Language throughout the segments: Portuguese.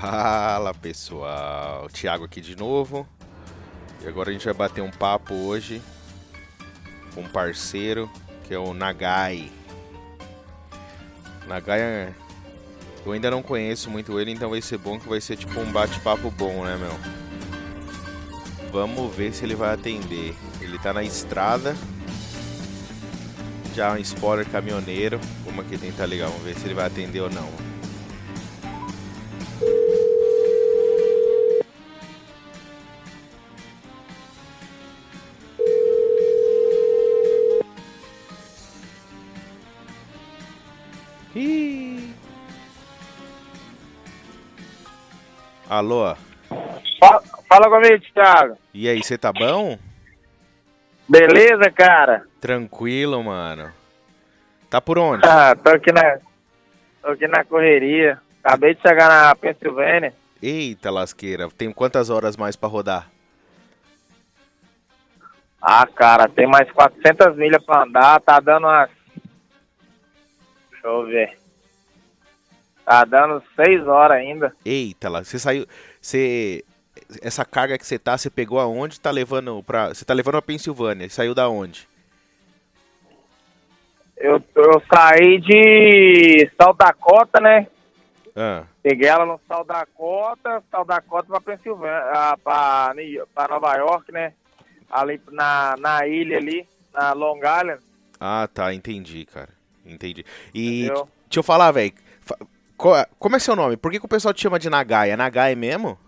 Fala pessoal, Thiago aqui de novo. E agora a gente vai bater um papo hoje com um parceiro que é o Nagai. Nagai é... eu ainda não conheço muito ele, então vai ser bom que vai ser tipo um bate-papo bom, né, meu? Vamos ver se ele vai atender. Ele tá na estrada. Já um spoiler caminhoneiro. Vamos aqui tentar ligar, vamos ver se ele vai atender ou não. Alô? Fala, fala comigo, Thiago. E aí, você tá bom? Beleza, cara? Tranquilo, mano. Tá por onde? Ah, tô aqui na. Tô aqui na correria. Acabei de chegar na Pensilvânia. Eita lasqueira, tem quantas horas mais pra rodar? Ah, cara, tem mais 400 milhas pra andar. Tá dando umas. Deixa eu ver. Tá dando 6 horas ainda. Eita lá, você saiu. Você. Essa carga que você tá, você pegou aonde? Tá levando pra. Você tá levando a Pensilvânia. Saiu da onde? Eu, eu saí de South Dakota, né? Ah, Peguei ela no South Dakota, South Dakota pra Pensilvânia, ah, pra, pra Nova York, né? Ali na, na ilha ali, na Long Island, ah, tá, entendi, cara. Entendi. E entendeu? deixa eu falar, velho. Qual- Como é seu nome? Por que, que o pessoal te chama de Nagai? É Nagai mesmo?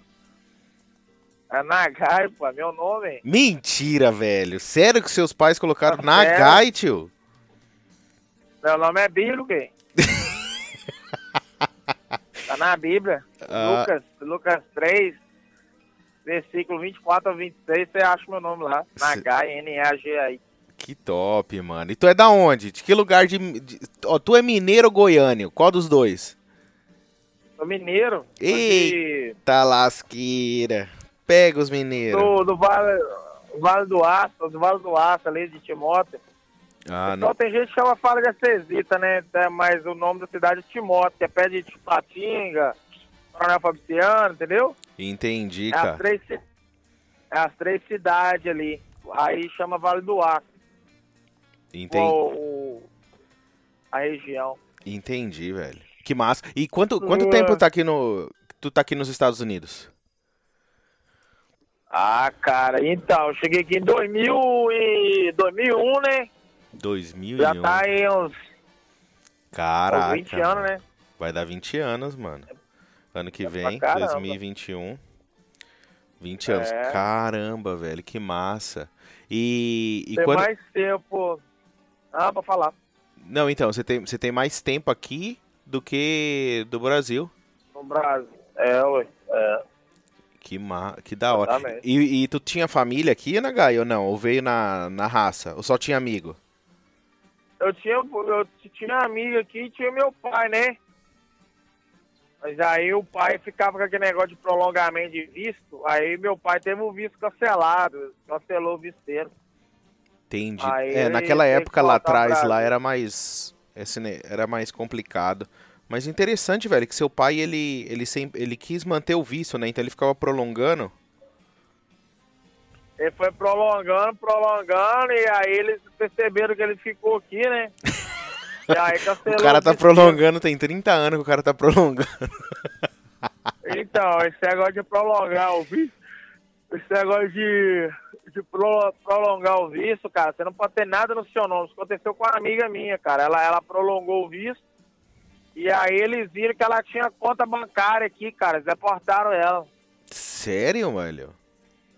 É Nagai, pô, é meu nome. Mentira, velho. Sério que seus pais colocaram Tá Nagai, tio? Meu nome é Bíblia, quem? tá na Bíblia. Ah. Lucas, Lucas 3, versículo 24 a 26, você acha meu nome lá. Nagai, N-A-G-A-I. Que top, mano. E tu é da onde? De que lugar de. de- Ó, tu é mineiro ou goiânio? Qual dos dois? Sou mineiro. sou Ei. de- Tá lasqueira. Pega os mineiros. Do, do vale, vale do Aço, do Vale do Aço, ali de Timóteo. Ah, Só tem gente que chama Fala de Acesita, né? É, Mas o nome da cidade é Timóteo, que é pé de Tipatinga, Coronel Fabriciano, entendeu? Entendi, É as cara. três, é as três cidades ali. Aí chama Vale do Aço, Entendi, o, o- a região. entendi, velho. Que massa. E quanto, quanto tempo tá aqui no. Tu tá aqui nos Estados Unidos? Ah, cara, então, cheguei aqui em 2000 e 2001, né? 2001. Já tá aí uns, uns Caraca. 20 anos, né? Vai dar 20 anos, mano. Ano que É vem, caramba. 2021. 20 anos. É. Caramba, velho, que massa. E, e Tem quando. mais tempo. Ah, pra falar. Não, então, você tem, você tem mais tempo aqui do que do Brasil. No Brasil. É, ué. É. Que, ma... que da hora. E, e tu tinha família aqui, né, Gai, ou não? Ou veio na, na raça? Ou só tinha amigo? Eu tinha, eu tinha amiga aqui e tinha meu pai, né? Mas aí o pai ficava com aquele negócio de prolongamento de visto. Aí meu pai teve o visto cancelado. Cancelou o visto dele. Entendi. Aí é, naquela época lá atrás, lá era mais. Esse Era mais complicado. Mas interessante, velho, que seu pai, ele, ele, sempre, ele quis manter o vício, né? Então ele ficava prolongando. Ele foi prolongando, prolongando. E aí eles perceberam que ele ficou aqui, né? E aí cancelou O cara tá prolongando, tem 30 anos que o cara tá prolongando. Então, esse negócio de prolongar o visto, esse negócio de, de pro- prolongar o visto, cara, você não pode ter nada no seu nome. Isso aconteceu com uma amiga minha, cara. Ela, ela prolongou o visto e aí eles viram que ela tinha conta bancária aqui, cara. Eles deportaram ela. Sério, velho?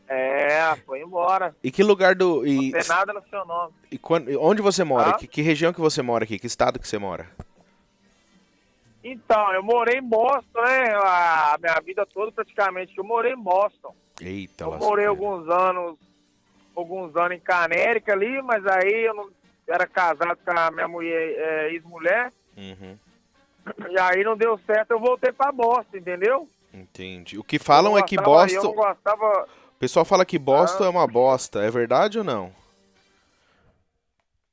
É, foi embora. E que lugar do. E, Não tem nada no seu nome. e quando- onde você mora? Ah? Que, que região que você mora aqui? Que estado que você mora? Então, eu morei em Boston, né? A minha vida toda praticamente. Eu morei em Boston. Eita, Eu morei alguns anos, alguns anos em Canérica ali, mas aí eu não era casado com a minha mulher, é, ex-mulher, Uhum, e aí não deu certo, eu voltei pra Boston, entendeu? entendi. O que falam é que Boston. gostava. O pessoal fala que Boston Ah. é uma bosta. É verdade ou não?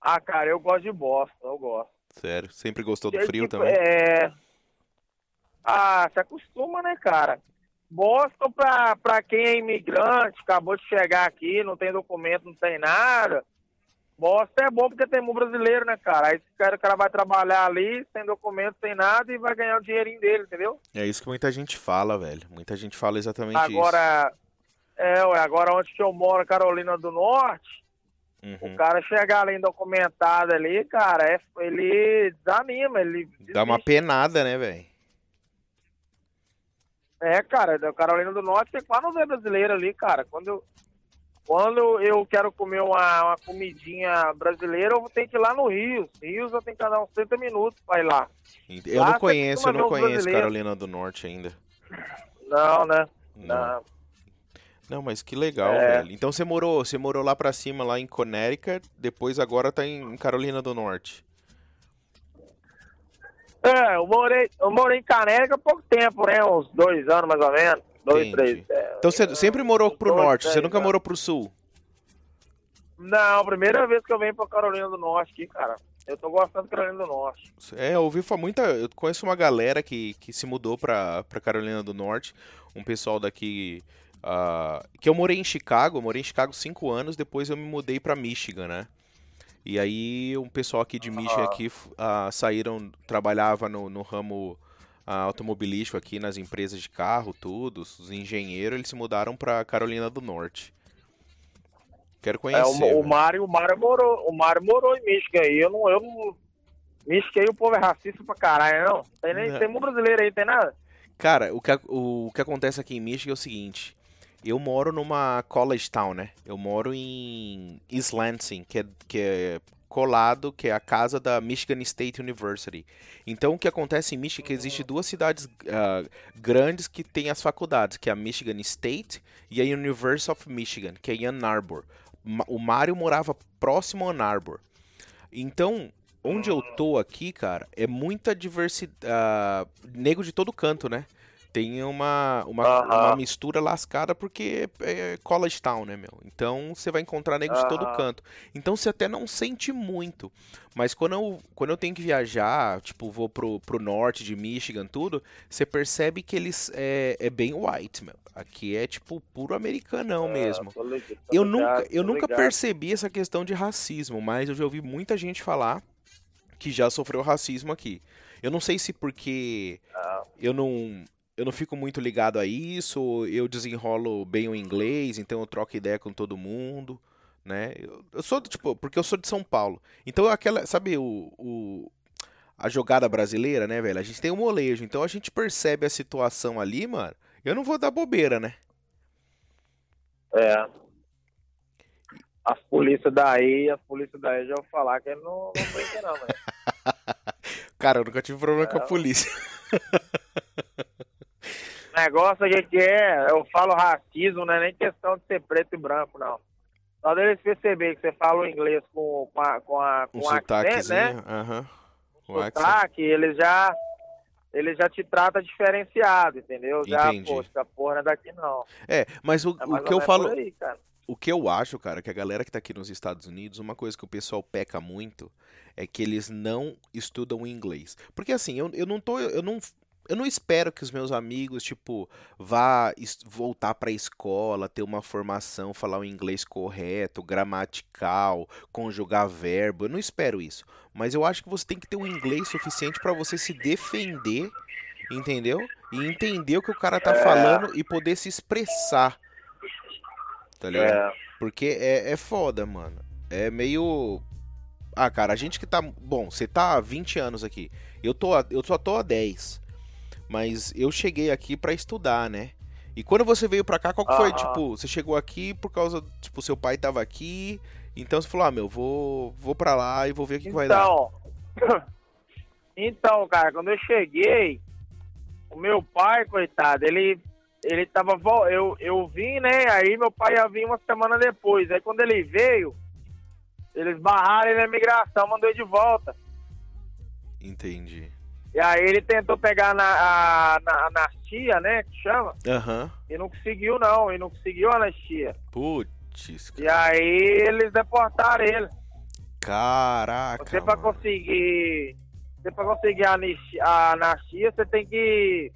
Ah, cara, eu gosto de Boston, eu gosto. Sério. Sempre gostou do frio tipo, também? É. Ah, se acostuma, né, cara? Boston, pra, pra quem é imigrante, acabou de chegar aqui, não tem documento, não tem nada. Boston é bom porque tem muito brasileiro, né, cara? Aí o cara, o cara vai trabalhar ali, sem documento, sem nada, e vai ganhar o dinheirinho dele, entendeu? É isso que muita gente fala, velho. Muita gente fala exatamente agora, isso. É, ué, agora onde que eu moro, Carolina do Norte, Uhum. o cara chegar ali indocumentado ali, cara, é, ele desanima, ele... Dá uma penada, né, velho? É, cara, da Carolina do Norte tem quase não vê brasileiro ali, cara. Quando eu, quando eu quero comer uma, uma comidinha brasileira, eu tenho que ir lá no Rio. Rios eu tenho que dar uns 30 minutos pra ir lá. Eu Lá não conheço, eu não conheço. Carolina do Norte ainda. Não, né? Não. Não. Não, mas que legal, É. velho. Então você morou, você morou lá pra cima, lá em Connecticut, depois agora tá em Carolina do Norte. É, eu morei, eu morei em Caneca há pouco tempo, né? Uns dois anos mais ou menos. Dois, Entendi. três. é. Então você sempre morou pro dois, norte, você três nunca anos. morou pro sul. Não, primeira vez que eu venho pra Carolina do Norte aqui, cara. Eu tô gostando de Carolina do Norte. É, eu ouvi muita. Eu conheço uma galera que, que se mudou pra, pra Carolina do Norte. Um pessoal daqui. ah, que eu morei em Chicago, eu morei em Chicago cinco anos, depois eu me mudei pra Michigan, né? E aí um pessoal aqui de Michigan Ah. aqui ah, saíram, trabalhava no, no ramo ah, automobilístico aqui nas empresas de carro, tudo, os engenheiros, eles se mudaram pra Carolina do Norte. Quero É, conhecer. o, o velho. Mário, o Mário morou, o Mário morou em Michigan aí. Eu não, eu não. Michigan aí o povo é racista pra caralho, não. Tem nem Não. tem muito brasileiro aí, tem nada. Cara, o que, a- o, que acontece aqui em Michigan é o seguinte. Eu moro numa college town, né? Eu moro em East Lansing, que é, que é colado, que é a casa da Michigan State University. Então, o que acontece em Michigan é que existe duas cidades ah, grandes que têm as faculdades, que é a Michigan State e a University of Michigan, que é Ann Arbor. O Mário morava próximo a Ann Arbor. Então, onde eu tô aqui, cara, é muita diversidade. nego de todo canto, né? Tem uma, uma, Aham. uma mistura lascada porque é college town, né, meu? Então você vai encontrar nego de todo canto. Então você até não sente muito. Mas quando eu, quando eu tenho que viajar, tipo, vou pro, pro norte de Michigan, tudo, você percebe que eles é, é bem white, meu. Aqui é tipo puro americanão mesmo. É, tô lig- tô Eu ligado, nunca, eu nunca ligado. percebi essa questão de racismo, mas eu já ouvi muita gente falar que já sofreu racismo aqui. Eu não sei se porque Ah, eu não, eu não fico muito ligado a isso, eu desenrolo bem o inglês, então eu troco ideia com todo mundo, né? Eu, eu sou, tipo, porque eu sou de São Paulo. Então aquela, sabe o, o- a jogada brasileira, né, velho? A gente tem um molejo, então a gente percebe a situação ali, mano. Eu não vou dar bobeira, né? É. As polícias daí, as polícias daí já vou falar que ele não, não brinca não, velho. Cara, eu nunca tive problema com a Não. polícia. O negócio aqui que é, eu falo racismo, não é nem questão de ser preto e branco, não. Só deles perceber que você fala o inglês com, com, a, com, a, Um com accent, né? aham. O. Sotaque, ele já, ele já te trata diferenciado, entendeu? Já, Entendi. essa porra não é daqui não. É, mas o, É o que eu falo, aí, o que eu acho, cara, que a galera que tá aqui nos Estados Unidos, uma coisa que o pessoal peca muito é que eles não estudam inglês. Porque assim, eu, eu não tô, eu não, eu não espero que os meus amigos, tipo, vá voltar pra escola, ter uma formação, falar o inglês correto, gramatical, conjugar verbo. Eu não espero isso. Mas eu acho que você tem que ter um inglês suficiente pra você se defender, entendeu? E entender o que o cara tá É. falando e poder se expressar. Tá ligado? É, Porque é, é foda, mano. É meio. Ah, cara, a gente que tá. Bom, você tá há 20 anos aqui. Eu, tô, eu só tô há 10. Mas eu cheguei aqui pra estudar, né? E quando você veio pra cá, qual que foi? Tipo, você chegou aqui por causa. Tipo, seu pai tava aqui. Então você falou, ah, meu, vou, vou pra lá e vou ver o que, que vai dar. Então, então, cara, quando eu cheguei, o meu pai, coitado, ele ele tava eu eu vim, né? Aí meu pai ia vir uma semana depois. Aí quando ele veio, eles barraram ele na imigração, mandou ele de volta. Entendi. E aí ele tentou pegar na, a, na anistia, né? Que chama, Aham. e não conseguiu não, e não conseguiu a anistia. Putz, E aí eles deportaram ele. caraca. Você pra mano. conseguir você pra conseguir a a anarquia, você tem que.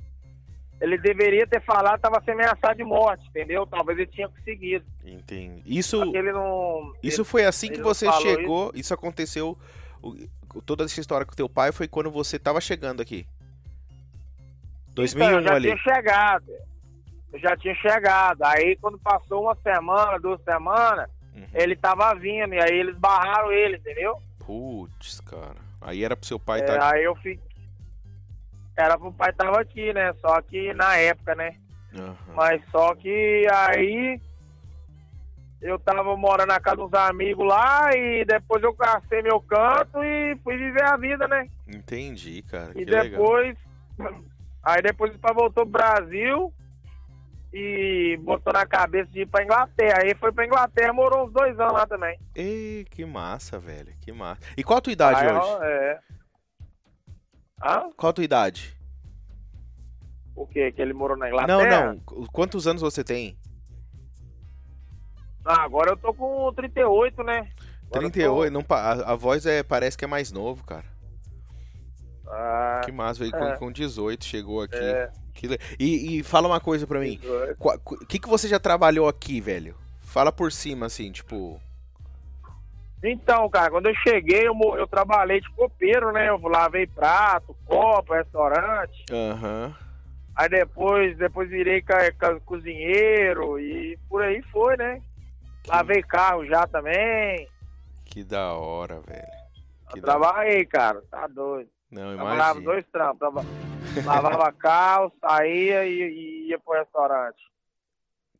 Ele deveria ter falado, tava sendo ameaçado de morte, entendeu? Talvez ele tinha conseguido. Entendi. Isso, não. isso ele- foi assim que você chegou. Isso, aconteceu. Toda essa história com teu pai foi quando você tava chegando aqui. 2001 Então, eu já ali. tinha chegado. Eu já tinha chegado. Aí quando passou uma semana, duas semanas, Uhum. ele tava vindo. E aí eles barraram ele, entendeu? Putz, cara. Aí era pro seu pai É, tá. aí eu fiquei. Era pro pai tava aqui, né? Só que na época, né? Aham. Mas só que aí eu tava morando na casa dos amigos lá e depois eu cacei meu canto e fui viver a vida, né? Entendi, cara. E Que legal. depois. Aí depois o pai voltou pro Brasil e botou na cabeça de ir pra Inglaterra. Aí foi pra Inglaterra, morou uns dois anos lá também. Ei, que massa, velho. Que massa. E qual a tua idade Aí, hoje? É. Hã? Qual a tua idade? O quê? Que ele morou na Não, Inglaterra? não. Quantos anos você tem? Ah, agora eu tô com 38, né? Agora eu 38. Não, pa- a, a voz é, parece que é mais novo, cara. tô- Ah, Que massa, veio com, é. com 18, chegou aqui. é. Que e, e fala uma coisa pra mim. 18. O que, que você já trabalhou aqui, velho? Fala por cima, assim, tipo. Então, cara, quando eu cheguei, eu, eu trabalhei de copeiro, né? Eu lavei prato, copo, restaurante. Aham. Aí depois, depois virei cozinheiro e por aí foi, né? Lavei carro já também. que da hora, velho. Que Eu trabalhei, cara. Tá doido. Não, Trabalhava imagina. dois trampos. Traba... Lavava carro, saía e, e ia pro restaurante.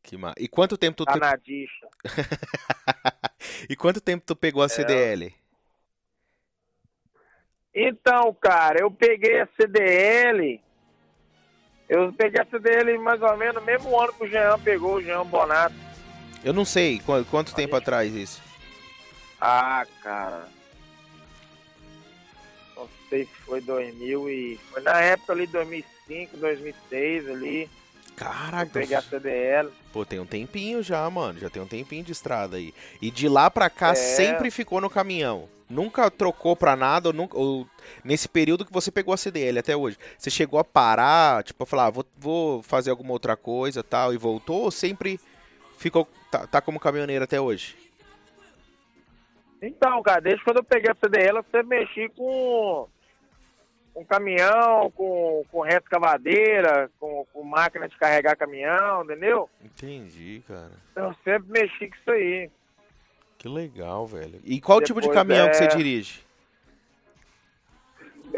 Que ma... E quanto tempo tu, Tá na dicha. E quanto tempo tu É. pegou a CDL? Então, cara, eu peguei a CDL. Eu peguei a CDL mais ou menos no mesmo ano que o Jean pegou, o Jean Bonato. Eu não sei qu- quanto tempo gente- atrás isso. Ah, cara. Não sei se foi 2000 e... Foi na época ali, 2005, 2006 ali. Eu Caraca, peguei a CDL. pô, tem um tempinho já, mano. Já tem um tempinho de estrada aí. E de lá pra cá É. sempre ficou no caminhão. Nunca trocou pra nada, ou, nunca, ou nesse período que você pegou a CDL até hoje. Você chegou a parar, tipo, a falar, ah, vou, vou fazer alguma outra coisa tal, e voltou, ou sempre ficou, tá, tá como caminhoneiro até hoje? Então, cara, desde quando eu peguei a CDL, eu sempre mexi com, com caminhão, com, com retroescavadeira, com, com máquina de carregar caminhão, entendeu? Entendi, cara. Eu sempre mexi com isso aí. Que legal, velho. E qual tipo de Depois, caminhão que você é- dirige?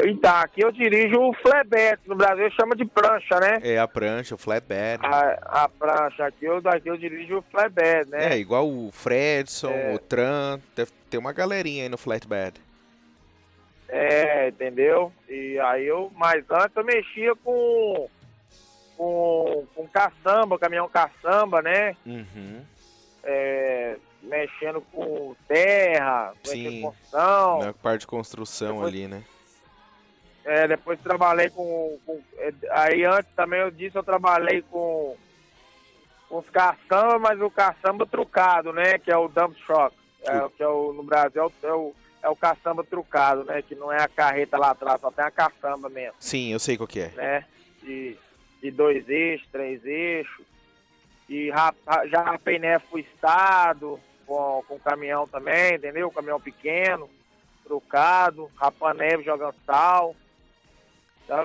Então, aqui eu dirijo o flatbed, no Brasil chama de prancha, né? É a prancha, o flatbed. A, a prancha aqui, eu, daqui eu dirijo o flatbed, né? É, igual o Fredson, É. o Tran, deve ter uma galerinha aí no flatbed. É, entendeu? E aí eu, mas antes eu mexia com com, com caçamba, caminhão caçamba, né? Uhum. É, mexendo com terra, Sim. mexendo com construção. Na parte de construção Depois- ali, né? É, depois trabalhei com, com- é, Aí antes também eu disse, eu trabalhei com, com os caçamba, mas o caçamba trucado, né? Que é o dump truck. É, que é o, no Brasil é o, é, o, é o caçamba trucado, né? Que não é a carreta lá atrás, só tem a caçamba mesmo, Sim, eu sei qual que é. né? De, de dois eixos, três eixos. E rapa- já rapei neve pro estado, com, com caminhão também, entendeu? Caminhão pequeno, trucado, rapando neve, jogando sal.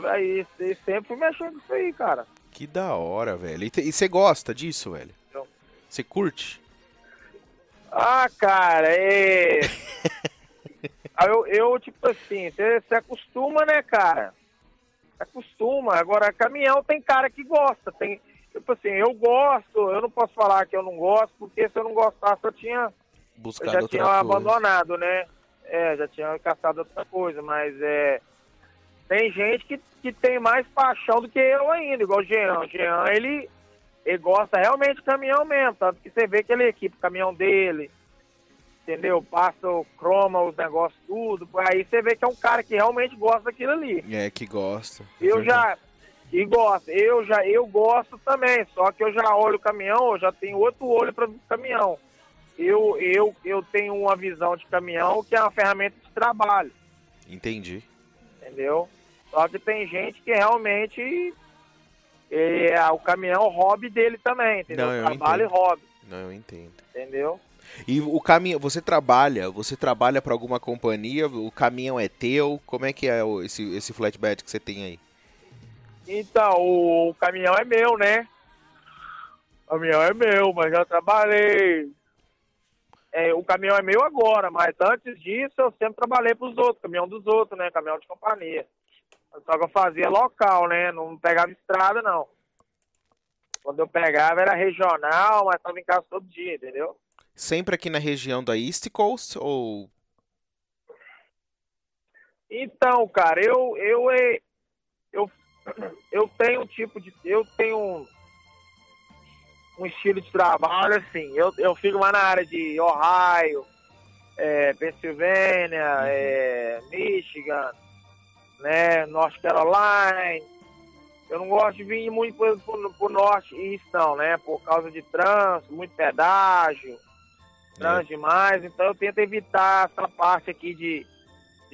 Aí, sempre mexendo com isso aí, cara. Que da hora, velho. E você gosta disso, velho? Você curte? Ah, cara, é. Aí eu, eu, tipo assim, você acostuma, né, cara? Você acostuma. Agora, caminhão tem cara que gosta. Tem, tipo assim, eu gosto, eu não posso falar que eu não gosto, porque se eu não gostasse, eu tinha, eu Buscar já tinha coisa. abandonado, né? É, já tinha caçado outra coisa, mas é. Tem gente que, que tem mais paixão do que eu ainda, igual o Jean. O Jean, ele, ele gosta realmente de caminhão mesmo, tanto que você vê que ele equipa o caminhão dele, entendeu? Passa o croma, os negócios tudo, aí você vê que é um cara que realmente gosta daquilo ali. É, que gosta. Eu Verdade. já, e gosto, eu já, eu gosto também, só que eu já olho o caminhão, eu já tenho outro olho para o caminhão. Eu, eu, eu tenho uma visão de caminhão que é uma ferramenta de trabalho, Entendi. Entendeu? Só que tem gente que realmente é o caminhão hobby dele também, entendeu? Não, Trabalho e entendo. hobby, Não, eu entendo. entendeu? E o caminhão, você trabalha, você trabalha para alguma companhia, o caminhão é teu, como é que é o- esse, esse flatbed que você tem aí? Então, o caminhão é meu, né? O caminhão é meu, mas já trabalhei. É, o caminhão é meu agora, mas antes disso eu sempre trabalhei pros outros, caminhão dos outros, né? Caminhão de companhia. Só que eu fazia local, né? Não pegava estrada, não. Quando eu pegava era regional, mas tava em casa todo dia, entendeu? Sempre aqui na região da East Coast ou Então, cara, eu eu eh, eu eu tenho um tipo de eu tenho um, um estilo de trabalho assim. Eu, eu fico mais na área de Ohio, eh, Pensilvânia, eh, Michigan, né, North Carolina. Eu não gosto de vir muito pro, pro, pro norte e não, né? Por causa de trânsito, muito pedágio, trânsito demais. Então eu tento evitar essa parte aqui de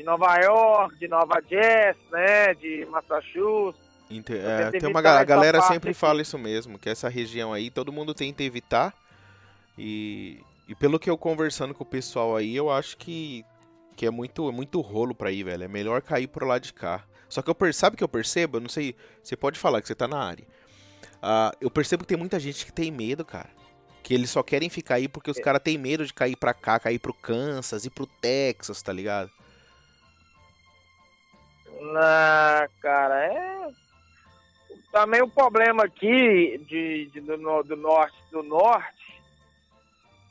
de Nova York, de Nova Jersey, né, de Massachusetts. Eu é, tem uma a galera sempre aqui. fala isso mesmo, que essa região aí todo mundo tenta evitar. E, e pelo que eu conversando com o pessoal aí, eu acho que, que é muito, é muito rolo pra ir, velho. É melhor cair pro lado de cá. Só que eu per- sabe o que eu percebo? Eu não sei, você pode falar que você tá na área. Ah, eu percebo que tem muita gente que tem medo, cara. Que eles só querem ficar aí porque os É. caras têm medo de cair pra cá, cair pro Kansas e pro Texas, tá ligado? Na, cara, é. Também o problema aqui de, de- do, do norte do norte,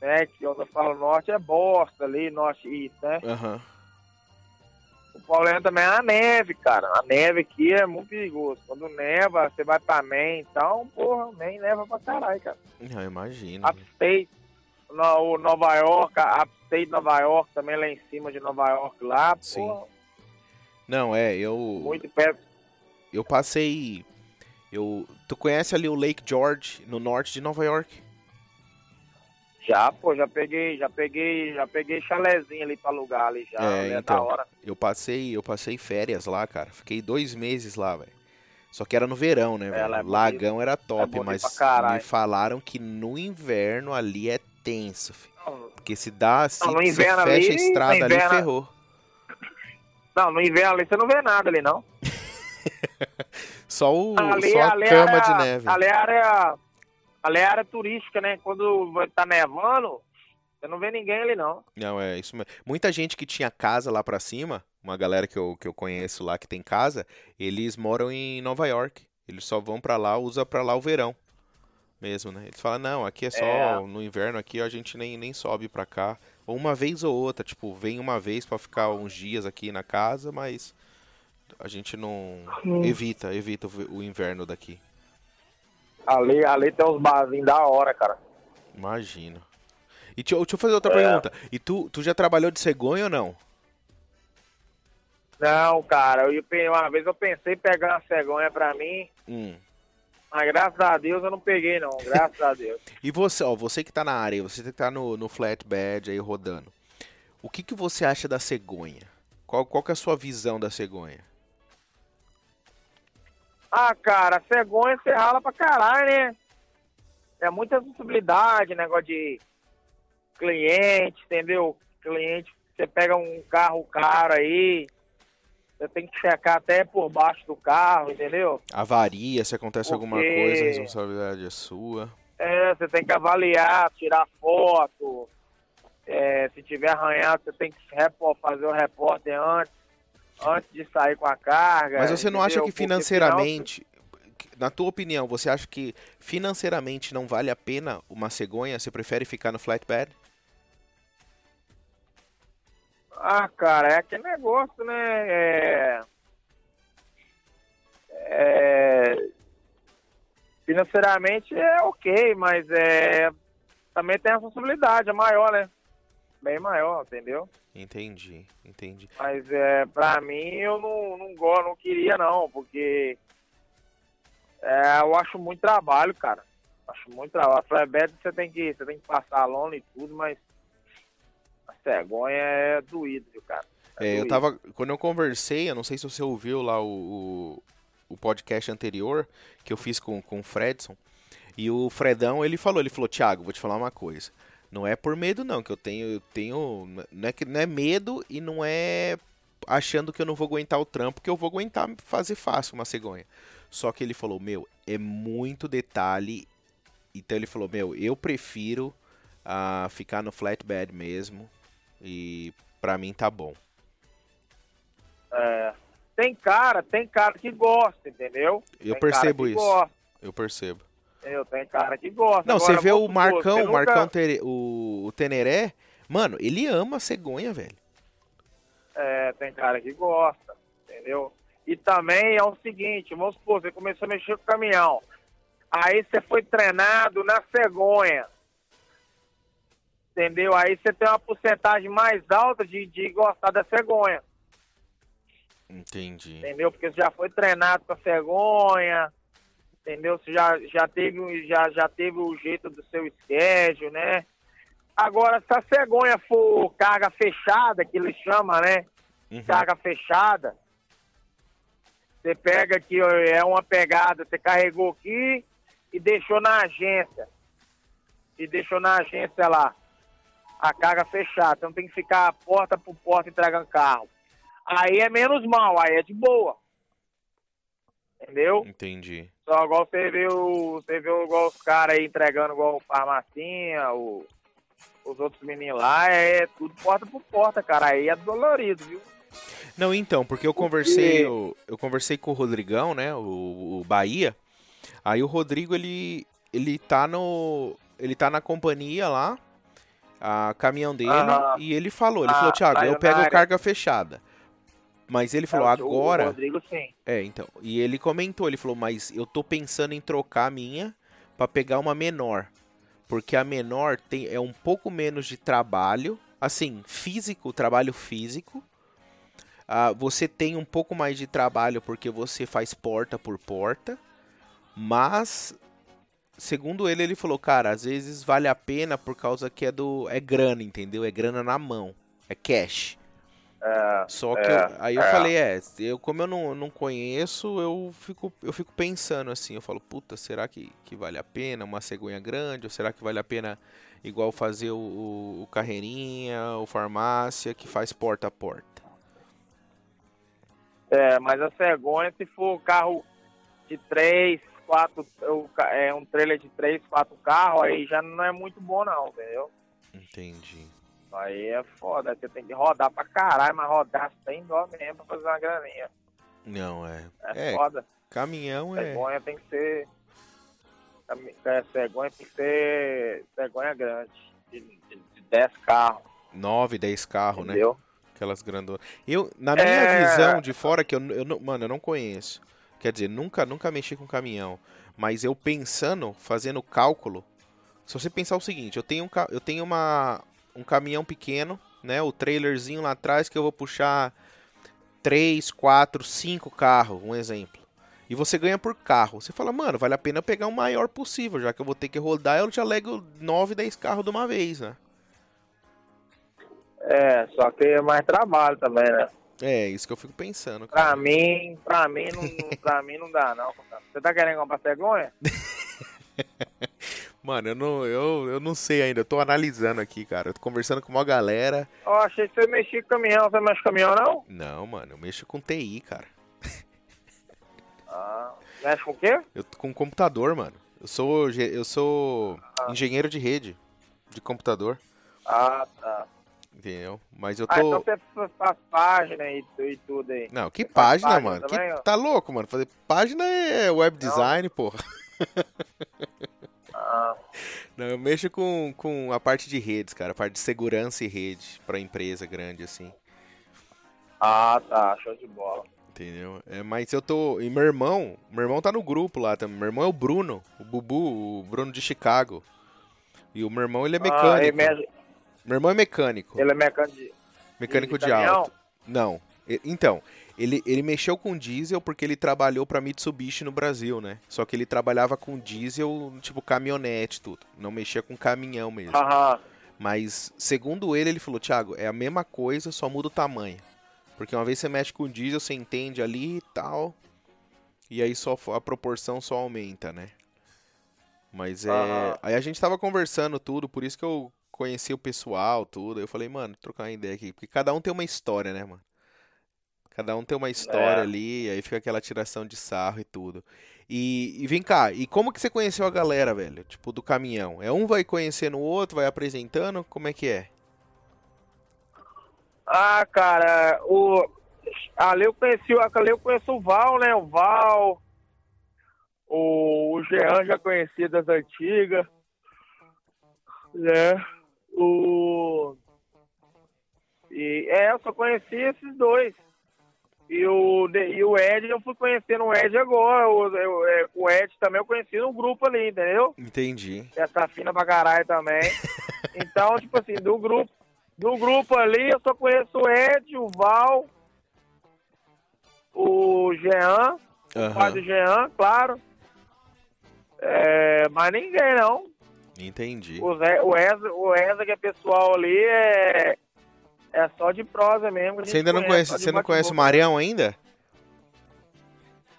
né? Que quando eu falo norte é bosta ali, norte e isso, né? Aham. O problema também é a neve, cara. A neve aqui é muito perigoso. Quando neva, você vai pra Maine, então, porra, Maine neva pra caralho, cara. Ah, imagino. Upstate, no, o Nova York, a Upstate Nova York, também lá em cima de Nova York, lá, Sim. pô, Não, é, eu. muito perto. Eu passei. Eu, tu conhece ali o Lake George, no norte de Nova York? Já, pô, já peguei, já peguei, já peguei chalezinho ali pra alugar ali já, É, ali é então. da hora. Eu passei, eu passei férias lá, cara. Fiquei dois meses lá, velho. Só que era no verão, né, velho? É bonito. Lagão era top, bonito mas me falaram que no inverno ali é tenso, filho. Não, Porque se dá, se no você fecha ali, a estrada ali, ferrou. Não, no inverno ali você não vê nada ali, não. Só, o, ali, só a ali cama era, de neve. Ali é área, ali é área turística, né? Quando tá nevando, você não vê ninguém ali, não. Não, é isso mesmo. Muita gente que tinha casa lá pra cima, uma galera que eu, que eu conheço lá que tem casa, eles moram em Nova York. Eles só vão pra lá, usa pra lá o verão. Mesmo, né? Eles falam, não, aqui é só É. no inverno aqui a gente nem, nem sobe pra cá. Ou uma vez ou outra, tipo, vem uma vez pra ficar uns dias aqui na casa, mas a gente não Hum. evita, evita o inverno daqui. Ali, ali tem uns barzinhos da hora, cara. Imagina. E deixa, eu- deixa eu fazer outra É. pergunta. E tu, tu já trabalhou de cegonha ou não? Não, cara, eu, uma vez eu pensei em pegar uma cegonha pra mim, Hum. mas graças a Deus eu não peguei, não. Graças a Deus. E você, ó, você que tá na área, você que tá no, no flatbed aí rodando. O que, que você acha da cegonha? Qual, qual que é a sua visão da cegonha? Ah, cara, cegonha você rala pra caralho, né? É muita responsabilidade, negócio de cliente, entendeu? Cliente, você pega um carro caro aí, você tem que checar até por baixo do carro, entendeu? Avaria, se acontece alguma Porque- coisa, a responsabilidade é sua. É, você tem que avaliar, tirar foto. É, se tiver arranhado, você tem que fazer o repórter antes, antes de sair com a carga. Mas você não acha que financeiramente, na tua opinião, você acha que financeiramente não vale a pena uma cegonha? Você prefere ficar no flatbed? Ah, cara, é aquele negócio, né? É... é, Financeiramente é ok, mas é... também tem a responsabilidade, é maior, né? Bem maior, entendeu? Entendi, entendi. Mas é, pra mim eu não, não gosto, não queria não, porque é, eu acho muito trabalho, cara. Acho muito trabalho. Flatbed você tem que, você tem que passar a lona e tudo, mas a cegonha é doído, viu, cara? É, eu doído. tava. Quando eu conversei, eu não sei se você ouviu lá o, o, o podcast anterior que eu fiz com, com o Fredson. E o Fredão, ele falou, ele falou, Thiago, vou te falar uma coisa. Não é por medo, não, que eu tenho. Eu tenho. Não é, que, não é medo e não é achando que eu não vou aguentar o trampo, que eu vou aguentar fazer fácil uma cegonha. Só que ele falou, meu, é muito detalhe. Então ele falou, meu, eu prefiro ah, ficar no flatbed mesmo. E pra mim tá bom. É, tem cara, tem cara que gosta, entendeu? Eu Tem percebo isso. Gosta, Eu percebo. Entendeu? Tem cara que gosta. Não, Agora, você vê o Marcão, o nunca- Marcão Tere- o, o Teneré, mano, ele ama a cegonha, velho. É, tem cara que gosta, entendeu? E também é o seguinte, vamos supor, você começou a mexer com o caminhão. Aí você foi treinado na cegonha. Entendeu? Aí você tem uma porcentagem mais alta de, de gostar da cegonha. Entendi. entendeu? Porque você já foi treinado com a cegonha, entendeu? Você já, já, teve, já, já teve o jeito do seu schedule, né? Agora, se a cegonha for carga fechada, que eles chamam, né? Uhum. Carga fechada, você pega aqui, é uma pegada, você carregou aqui e deixou na agência. E deixou na agência lá. A carga fechada. Então tem que ficar porta por porta entregando carro. Aí é menos mal, aí é de boa. Entendeu? Entendi. Só igual você vê, o, você vê igual os caras aí entregando igual o farmacinha, o, os outros meninos lá, é tudo porta por porta, cara. Aí é dolorido, viu? Não, então, porque eu conversei, eu, eu conversei com o Rodrigão, né, o, o Bahia. Aí o Rodrigo ele ele tá no ele tá na companhia lá, a caminhão dele e ele falou, ele Ah, falou, Thiago, eu pego Sayonara. carga fechada. Mas ele falou, É, agora O Rodrigo, sim. É, então. E ele comentou, ele falou, mas eu tô pensando em trocar a minha pra pegar uma menor. Porque a menor tem, é um pouco menos de trabalho. Assim, físico, trabalho físico. Ah, você tem um pouco mais de trabalho porque você faz porta por porta. Mas, segundo ele, ele falou, cara, às vezes vale a pena por causa que é do. É grana, entendeu? É grana na mão. É cash. É, Só que É, eu- aí eu é. falei, é, eu, como eu não, não conheço, eu fico, eu fico pensando assim, eu falo, puta, será que, que vale a pena uma cegonha grande? Ou será que vale a pena igual fazer o, o, o carreirinha, o farmácia, que faz porta a porta? é, mas a cegonha, se for carro de três, quatro, é um trailer de três, quatro carros, aí já não é muito bom não, entendeu? Entendi. Aí é foda, você tem que rodar pra caralho, mas rodar sem dó mesmo pra fazer uma graninha. Não, é. É, É, foda. caminhão é. Cegonha tem que ser. é, Cegonha tem que ser cegonha grande, de, de, de 10 carros, 9, 10 carros, né? entendeu? Aquelas grandonas. Eu, na minha É. visão de fora, que eu, eu não- mano, eu não conheço. Quer dizer, nunca, nunca mexi com caminhão. Mas eu pensando, fazendo cálculo, se você pensar o seguinte, eu tenho um, eu tenho uma, um caminhão pequeno, né? O trailerzinho lá atrás que eu vou puxar 3, 4, 5 carros, um exemplo. E você ganha por carro. Você fala, mano, vale a pena pegar o maior possível, já que eu vou ter que rodar, eu já lego 9, 10 carros de uma vez, né? É, só que é mais trabalho também, né? É, isso que eu fico pensando, Pra cara. mim, pra mim, não, pra mim não dá, não. Você tá querendo comprar cegonha? Mano, eu não, eu, eu não sei ainda, eu tô analisando aqui, cara. Eu tô conversando com uma galera. Eu achei que você mexia com caminhão. Você mexe com caminhão, não? Não, mano, eu mexo com TI, cara. Ah, mexe com o quê? Eu tô com computador, mano. Eu sou, eu sou engenheiro de rede de computador, Ah, tá. entendeu? Mas eu Ah, então tô. você faz página e, e tudo aí. Não, que página, página mano? Que... também, ó? Tá louco, mano? Fazer página é web design, porra. Ah, Não, eu mexo com, com a parte de redes, cara. A parte de segurança e rede pra empresa grande, assim. ah, tá. Show de bola. Entendeu? É, mas eu tô. E meu irmão, meu irmão tá no grupo lá também. Meu irmão é o Bruno, o Bubu, o Bruno de Chicago. E o meu irmão, ele é Ah, mecânico. ele, mexe- Meu irmão é mecânico. ele é mecânico de, mecânico de, caminhão? alto. Não. Então, ele, ele mexeu com diesel porque ele trabalhou pra Mitsubishi no Brasil, né? Só que ele trabalhava com diesel, tipo caminhonete, tudo. Não mexia com caminhão mesmo. Aham. Mas, segundo ele, ele falou, Thiago, é a mesma coisa, só muda o tamanho. Porque uma vez você mexe com diesel, você entende ali e tal. E aí só a proporção só aumenta, né? Mas é. Aham. Aí a gente tava conversando tudo, por isso que eu conheci o pessoal, tudo. Eu falei, mano, trocar uma ideia aqui. Porque cada um tem uma história, né, mano? Cada um tem uma história É. ali, aí fica aquela tiração de sarro e tudo. E, e vem cá, e como que você conheceu a galera, velho? Tipo, do caminhão? É um vai conhecendo o outro, vai apresentando? Como é que é? Ah, cara, o. Ali eu conheci, ali eu conheço o Val, né? O Val. O, o Jean já conhecia das antigas. Né? O. E é, eu só conheci esses dois. E o, e o Ed, eu fui conhecendo o Ed agora. O, eu- é, o Ed também eu conheci no grupo ali, entendeu? Entendi. Essa fina pra caralho também. Então, tipo assim, do grupo, do grupo ali, eu só conheço o Ed, o Val, o Jean, o pai do Jean, claro. É, mas ninguém, não. entendi. O, Zé, o, Eza, o Eza, que é pessoal ali, é, é só de prosa mesmo. Você ainda não conhece, de você não conhece o. Marião ainda?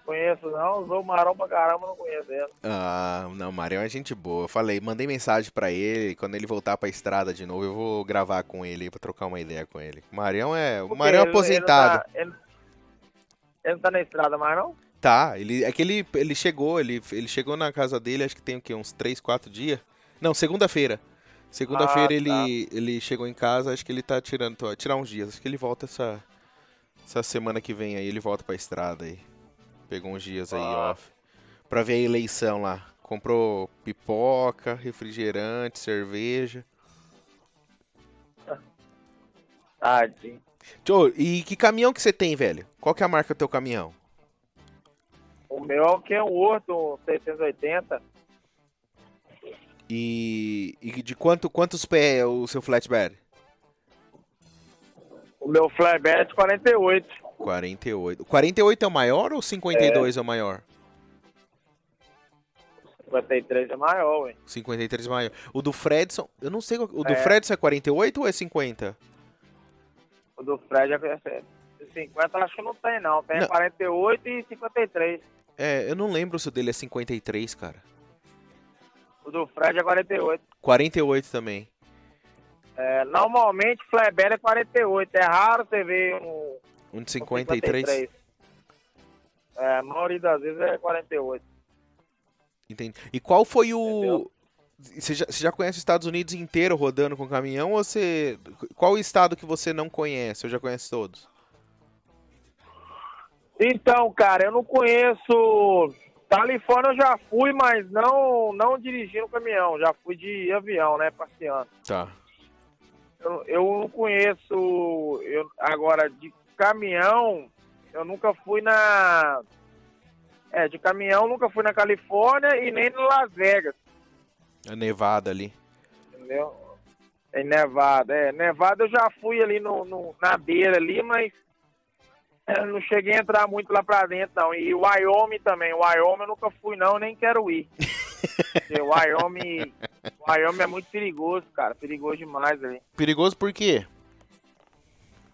Conheço, não. Usou o Marão pra caramba, não conheço ele. Ah, não, o Marião é gente boa. Eu falei, mandei mensagem pra ele, quando ele voltar pra estrada de novo, eu vou gravar com ele pra trocar uma ideia com ele. O Marião é, o Porque Marião é ele- ele aposentado. tá- Ele, ele não tá na estrada mais, não? Tá, ele é que ele, ele chegou, ele, ele chegou na casa dele, acho que tem o quê? Uns 3, 4 dias? Não, segunda-feira. Segunda-feira Ah, tá. ele, ele chegou em casa, acho que ele tá tirando, tirar uns dias. Acho que ele volta essa, essa semana que vem aí, ele volta pra estrada aí. Pegou uns dias aí Ah. off. Pra ver a eleição lá. Comprou pipoca, refrigerante, cerveja. Tadinho. Ô, e que caminhão que você tem, velho? Qual que é a marca do teu caminhão? O meu é o Kenworth, um 680. E, e de quanto, quantos pés é o seu flatbed? O meu flatbed é de 48. 48. 48 é o maior ou 52 é, o maior? 53 é maior, ué. 53 é maior. O do Fredson, eu não sei, o do É. Fredson é 48 ou é 50? O do Fred é é 50, acho que não tem, não. Tem Não. 48 e 53. É, eu não lembro se o dele é 53, cara. O do Fred é 48. 48 também. É, normalmente, flatbed é 48. É raro você ver um, Um de um 53? É, a maioria das vezes é 48. Entendi. E qual foi o. Entendeu? Você já, você já conhece os Estados Unidos inteiro rodando com caminhão ou você. Qual o estado que você não conhece? Eu já conhece todos? Então, cara, eu não conheço. Califórnia eu já fui, mas não, não dirigindo caminhão. Já fui de avião, né? Passeando. Tá. Eu, eu não conheço. Eu, agora, de caminhão, eu nunca fui na. É, de caminhão nunca fui na Califórnia e nem em Las Vegas, A nevada ali. entendeu? Em Nevada. É, Nevada eu já fui ali no, no- na beira ali, mas é, não cheguei a entrar muito lá pra dentro, não. E o Wyoming também. O Wyoming eu nunca fui, não, nem quero ir. Porque o Wyoming, o Wyoming é muito perigoso, cara. Perigoso demais ali. Perigoso por quê?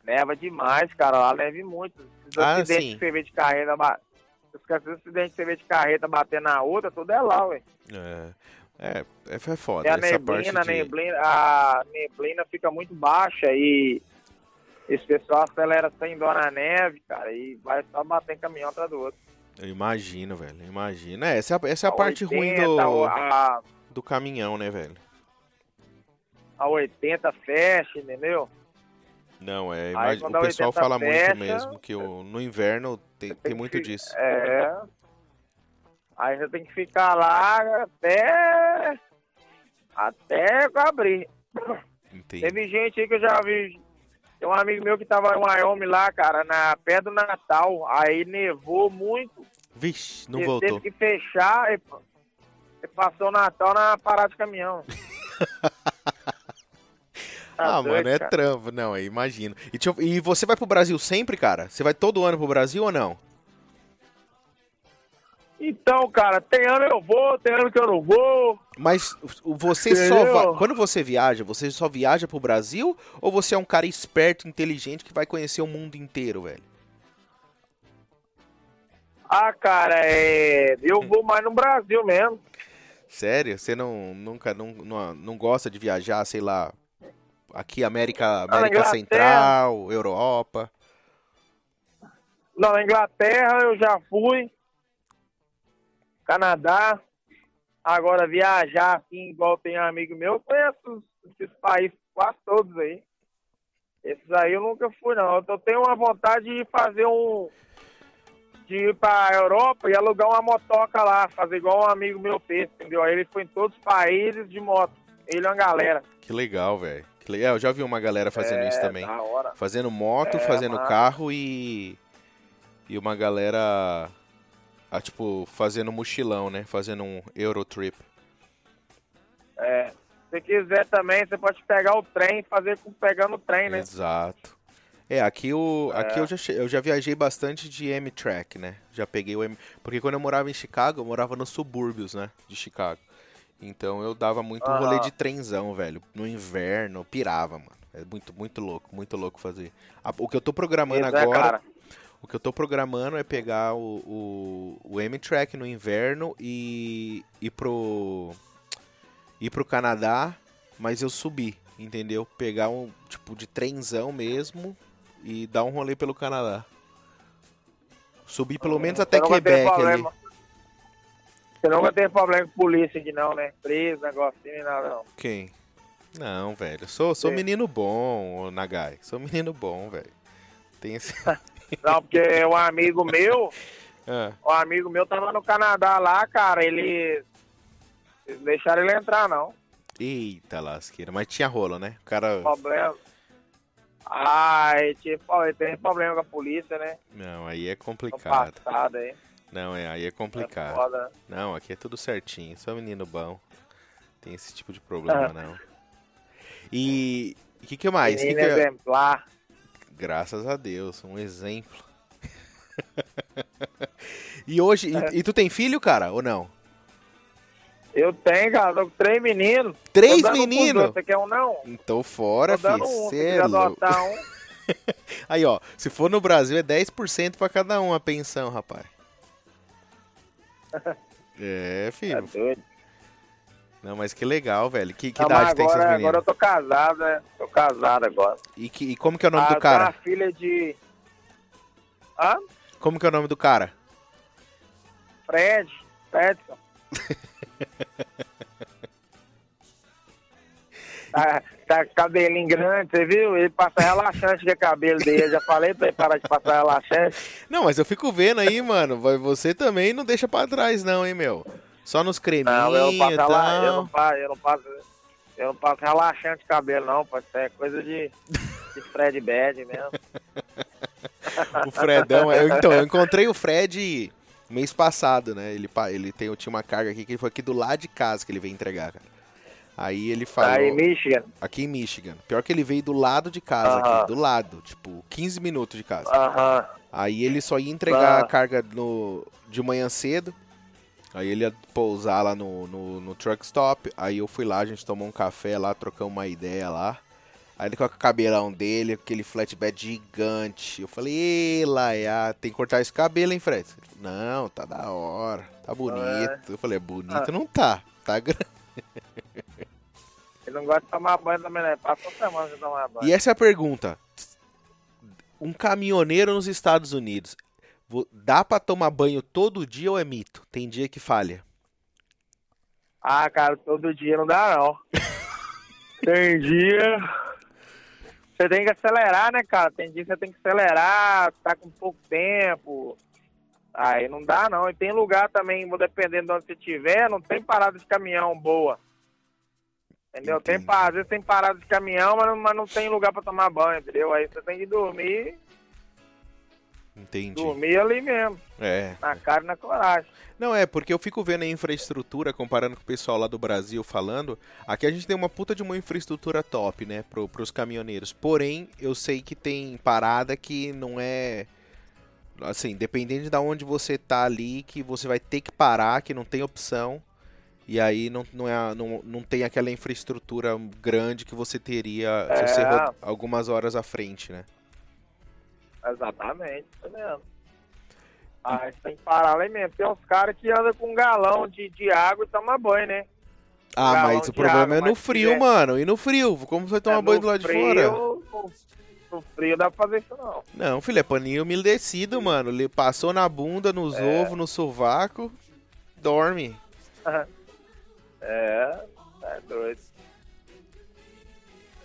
Neva demais, cara. Lá neve muito. Os Ah, acidentes sim. que você vê de carreta, ba- os acidentes que você vê de carreta bater na outra, tudo é lá, ué. É, é, é, foda. E a neblina, de... neblina, a neblina fica muito baixa e esse pessoal acelera sem dó na neve, cara, e vai só bater em caminhão atrás do outro. Eu imagino, velho. Imagina. É, essa, é a- essa é a parte ruim 80, do, A, do caminhão, né, velho? a 80 fecha, entendeu? Não, é. Quando O a pessoal 80 fala fecha, muito mesmo que o, no inverno tem, tem que muito fi- disso. É. Aí você tem que ficar lá até. Até abrir. Entendi. Teve gente aí que eu já vi. Tem um amigo meu que tava em Wyoming lá, cara, na pé do Natal. Aí nevou muito. Vixe, não ele voltou. teve que fechar. E, passou o Natal na parada de caminhão. Tá Ah, doido, mano, é cara. trampo. Não, imagino. E, eu- e você vai pro Brasil sempre, cara? Você vai todo ano pro Brasil ou não? Então, cara, tem ano eu vou, tem ano que eu não vou. Mas você só Entendeu? vai. Quando você viaja, você só viaja pro Brasil ou você é um cara esperto, inteligente que vai conhecer o mundo inteiro, velho? Ah, cara, é. Eu vou mais no Brasil mesmo. Sério? Você não nunca não, não, não gosta de viajar, sei lá, aqui América, na América. Central, Europa? Não, na Inglaterra eu já fui. Canadá. Agora viajar assim, igual tem um amigo meu, eu conheço esses países quase todos aí. Esses aí eu nunca fui não. Eu tenho uma vontade de fazer um. De ir pra Europa e alugar uma motoca lá, fazer igual um amigo meu fez, entendeu? Ele foi em todos os países de moto. Ele é uma galera. Que legal, velho. É, eu já vi uma galera fazendo é, isso também. Fazendo moto, É, fazendo massa. carro e. E uma galera. Ah, tipo, fazendo mochilão, né? Fazendo um Eurotrip. É. Se quiser também, você pode pegar o trem e fazer com pegando o trem, né? Exato. É, aqui, o, aqui É. eu, já, eu já viajei bastante de M-Track, né? Já peguei o M... Porque quando eu morava em Chicago, eu morava nos subúrbios, né? De Chicago. Então eu dava muito Aham. rolê de trenzão, velho. No inverno, pirava, mano. É muito, muito louco, muito louco fazer. A- O que eu tô programando Isso, né, agora... cara? O que eu tô programando é pegar o, o, o M-Track no inverno e ir pro. ir pro Canadá, mas eu subir, entendeu? Pegar um tipo de trenzão mesmo e dar um rolê pelo Canadá. Subir pelo menos até Quebec ali. Você nunca teve problema com polícia aqui não, né? Preso, negocinho, nada não. Quem? Não, velho. Sou, sou Sim. menino bom, Nagai. Sou menino bom, velho. Tem esse. Não, porque um amigo meu, Ah, um amigo meu tava no Canadá lá, cara, ele... Eles deixaram ele entrar, não. Eita lasqueira. Mas tinha rolo, né? O cara. Problema. Ai, tipo, tem problema com a polícia, né? Não, aí é complicado. passado aí. Não, é, aí é É complicado. foda. Não, aqui é tudo certinho. Sou menino bom. Tem esse tipo de problema, não. E o que, que mais? Que Menino que é- exemplar. Graças a Deus, um exemplo. e hoje, É. e, e tu tem filho, cara, ou não? Eu tenho, cara, tô com três meninos. Três meninos? Você quer um não? Então fora, Tô filho. um, se é adotar um. Aí, ó, se for no Brasil é 10% pra cada um a pensão, rapaz. É, É filho. doido. Não, mas que legal, velho. Que, que Não, idade tem agora, seus agora eu meninos? tô casado, né? Tô casado agora. E, que- e como que é o nome Ah, do tenho cara? uma filha de. Hã? Como que é o nome do cara? Fred. Fredson. tá, tá com cabelinho grande, você viu? Ele passa relaxante que é cabelo dele. Eu já falei pra ele parar de passar relaxante. Não, mas eu fico vendo aí, mano. Você também não deixa pra trás, não, hein, meu? Só nos creminhos Não, eu não passo, rela... eu não passo, eu não passo, eu não passo relaxante cabelo, não, pode ser coisa de, de Fred Bad mesmo. O Fredão. eu- então, eu encontrei o Fred mês passado, né? Ele, ele tem, eu tinha uma carga aqui que ele foi aqui do lado de casa que ele veio entregar, cara. Aí ele falou. Tá em Michigan. Aqui em Michigan. Pior que ele veio do lado de casa, Aham. aqui, do lado, tipo, 15 minutos de casa. Aham. Aí ele só ia entregar Ah. a carga no, de manhã cedo. Aí ele ia pousar lá no, no, no truck stop. Aí eu fui lá, a gente tomou um café lá, trocamos uma ideia lá. Aí ele com o cabelão dele, aquele flatbed gigante. Eu falei, ei, Laia, tem que cortar esse cabelo, hein, Fred? Falou, Não, tá da hora, tá bonito. Eu falei, é bonito Ah. não tá, tá grande. Ele não gosta de tomar banho também, né? Passa semana sem tomar banho. E essa é a pergunta. Um caminhoneiro nos Estados Unidos, dá pra tomar banho todo dia ou é mito? Tem dia que falha. Ah, cara, todo dia não dá, não. tem dia. Você tem que acelerar, né, cara? Tem dia que você tem que acelerar, tá com pouco tempo. Aí não dá, não. E tem lugar também, vou dependendo de onde você estiver, não tem parada de caminhão boa. Entendeu? Tem, Entendi. às vezes tem parada de caminhão, mas não, mas não tem lugar pra tomar banho, entendeu? Aí você tem que dormir, Entendi. dormir ali mesmo, É. na cara e na coragem. Não, é, porque eu fico vendo a infraestrutura, comparando com o pessoal lá do Brasil falando. Aqui a gente tem uma puta de uma infraestrutura top, né, pro, pros caminhoneiros. Porém, eu sei que tem parada que não é. Assim, dependendo de onde você tá ali, que você vai ter que parar, que não tem opção. E aí não, não, é, não, não tem aquela infraestrutura grande que você teria É. se você roda algumas horas à frente, né? Exatamente, isso mesmo. Aí você tem que parar lá mesmo. Tem uns caras que andam com um galão de, de água e toma banho, né? Ah, galão mas o de problema água, é no mas frio, tiver- mano. E no frio? Como você vai tomar É, banho do lado de frio, fora? No, no frio dá pra fazer isso não. Não, filho, é paninho umedecido, mano. Ele passou na bunda, nos É. ovos, no sovaco, dorme. É, é doido.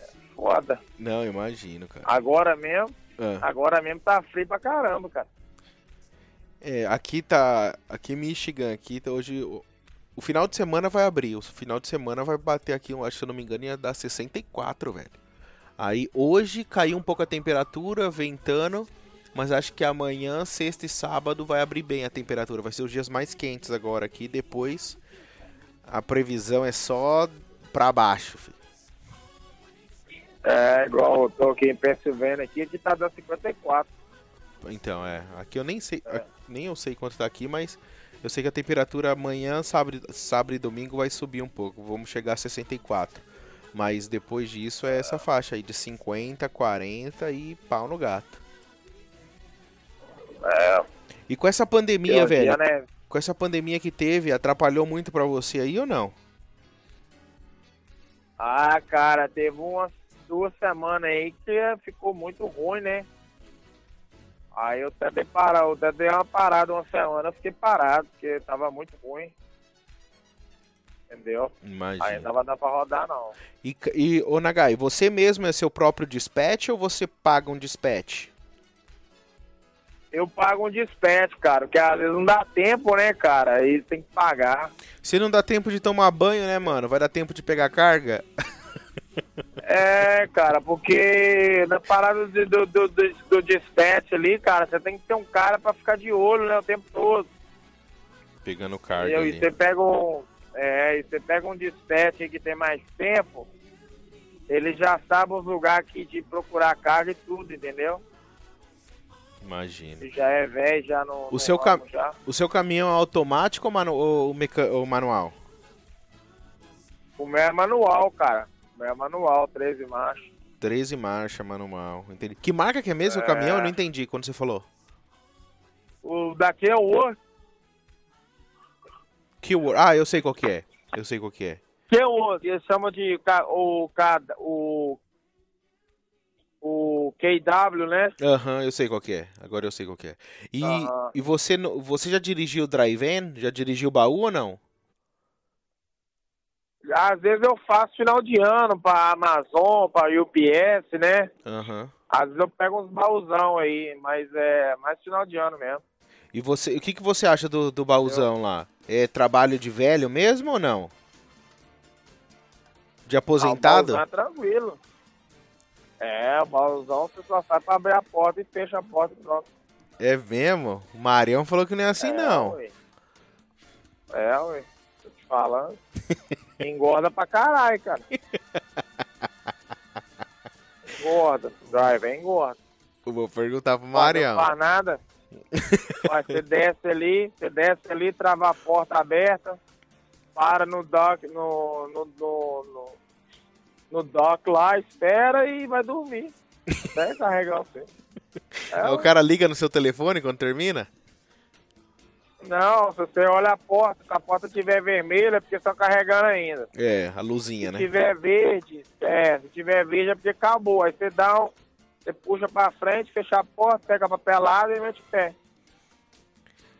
É foda. Não, imagino, cara. Agora mesmo, Ah. agora mesmo tá frio pra caramba, cara. É, aqui tá. Aqui em Michigan, aqui tá hoje. O, o final de semana vai abrir. O final de semana vai bater aqui, eu acho, se eu não me engano, ia dar 64, velho. Aí hoje caiu um pouco a temperatura, ventando. Mas acho que amanhã, sexta e sábado vai abrir bem a temperatura. Vai ser os dias mais quentes agora aqui. Depois a previsão é só pra baixo, filho. É, igual eu tô aqui em Pensilvânia aqui, aqui tá dando 54. Então, é. Aqui eu nem sei. É. Nem eu sei quanto tá aqui, mas eu sei que a temperatura amanhã, sábado, sábado e domingo vai subir um pouco. Vamos chegar a 64. Mas depois disso é essa faixa aí de 50, 40 e pau no gato. É, E com essa pandemia, velho, né? com essa pandemia que teve, atrapalhou muito pra você aí ou não? Ah, cara, teve umas duas semanas aí que ficou muito ruim, né? Aí eu até dei, para, eu até dei uma parada uma semana, eu fiquei parado, porque tava muito ruim. Entendeu? Aí não Imagina. dava dar pra rodar, não. E, e ô Nagai, você mesmo é seu próprio dispatch ou você paga um dispatch? Eu pago um despete, cara, porque às vezes não dá tempo, né, cara? Aí tem que pagar. Se não dá tempo de tomar banho, né, mano? Vai dar tempo de pegar carga? É, cara, porque na parada do, do, do, do, do dispatch ali, cara, você tem que ter um cara pra ficar de olho, né, o tempo todo. Pegando carga Entendeu? E ali. você pega um. É, e você pega um dispatch que tem mais tempo, ele já sabe os lugares aqui de procurar carga e tudo, entendeu? Imagina. Ele já é velho, já não. O seu cam... cam- já. O seu caminhão é automático ou, manu ou, meca- ou manual? O meu é manual, cara. O é manual, 13 marchas. 13 marcha, manual. Entendi. Que marca que é mesmo o É. caminhão? Eu não entendi quando você falou. O daqui é o Word. Keyword. Ah, eu sei qual que é. Eu sei qual que é. Que é o Word. Eles chamam de o, o, o KW, né? Aham, eu sei qual que é. Agora eu sei qual que é. E, Aham. e você, você já dirigiu o drive-in? Já dirigiu o baú ou não? Às vezes eu faço final de ano pra Amazon, pra UPS, né? Aham. Às vezes eu pego uns baúzão aí, mas é mais final de ano mesmo. E você, o que, que você acha do, do baúzão lá? É trabalho de velho mesmo ou não? De Ah, o aposentado? é tranquilo. É, o baúzão você só sai pra abrir a porta e fecha a porta e pronto. É mesmo? O Marião falou que não é assim, é, não. Ué. É, ué. Falando. Engorda pra caralho, cara. Engorda. Drive, é engorda. Eu vou perguntar pro Não Marião. faz nada. Mas você desce ali, você desce ali, trava a porta aberta, para no dock, no, no, no, no, no dock lá, espera e vai dormir. Até carregar você. É, o cara liga no seu telefone quando termina? Não, se você olha a porta, se a porta estiver vermelha, é porque estão carregando ainda. É, a luzinha, Se né? tiver verde, é, se tiver verde é porque acabou. Aí você dá um, você puxa pra frente, fecha a porta, pega a papelada e mete o pé.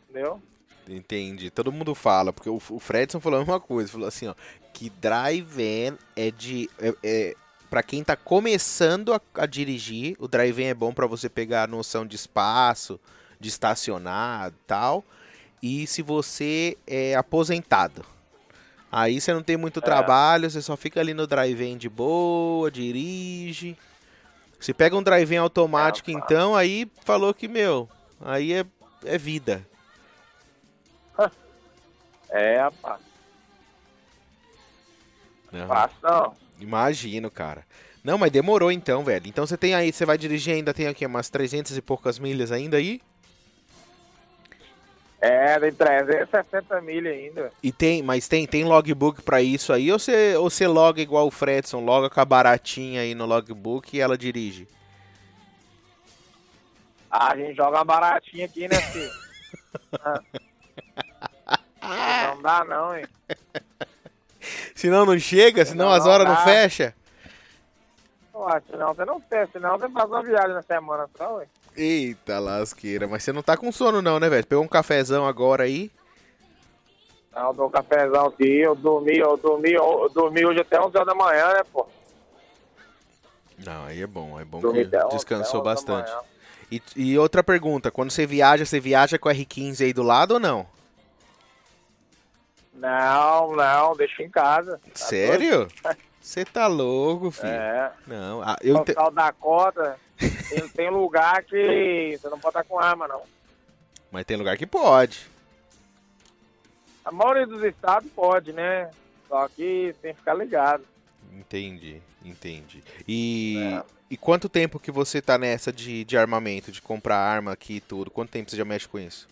Entendeu? Entendi. Todo mundo fala, porque o, o Fredson falou a mesma coisa. Falou assim, ó, que drive-in é de... É, é, pra quem tá começando a, a dirigir, o drive-in é bom pra você pegar a noção de espaço, de estacionar e tal. E se você é aposentado. Aí você não tem muito trabalho, você só fica ali no drive-in de boa, dirige. Se pega um drive-in automático, É, então, aí falou que, meu, aí é, é vida. É, rapaz. Não, Fácil não. Imagino, cara. Não, mas demorou então, velho. Então você tem aí, você vai dirigir ainda, tem aqui umas 300 e poucas milhas ainda aí? É, tem 360 milha ainda. E tem, mas tem, tem logbook pra isso aí ou você, ou você loga igual o Fredson, loga com a baratinha aí no logbook e ela dirige? Ah, a gente joga uma baratinha aqui, né, filho? ah. Não dá não, hein? Senão não chega, senão não, as horas não, não fecha. Ué, senão você não fecha, senão você faz uma viagem na semana só, ué. Eita lasqueira, mas você não tá com sono não, né, velho? Pegou um cafezão agora aí? Não, eu dou um cafezão aqui, eu dormi, eu dormi, eu dormi hoje até 11 horas da manhã, né, pô? Não, aí é bom, é bom dormi que descansou bastante. E, e, outra pergunta, quando você viaja, você viaja com o R15 aí do lado ou não? Não, não, deixa em casa. Tá Sério? Você tá louco, filho? É. Não, ah, eu te... da cota, tem, tem lugar que você não pode estar com arma, não. Mas tem lugar que pode. A maioria dos estados pode, né? Só que tem que ficar ligado. Entendi, entendi. E, é. e quanto tempo que você tá nessa de, de armamento, de comprar arma aqui e tudo? Quanto tempo você já mexe com isso?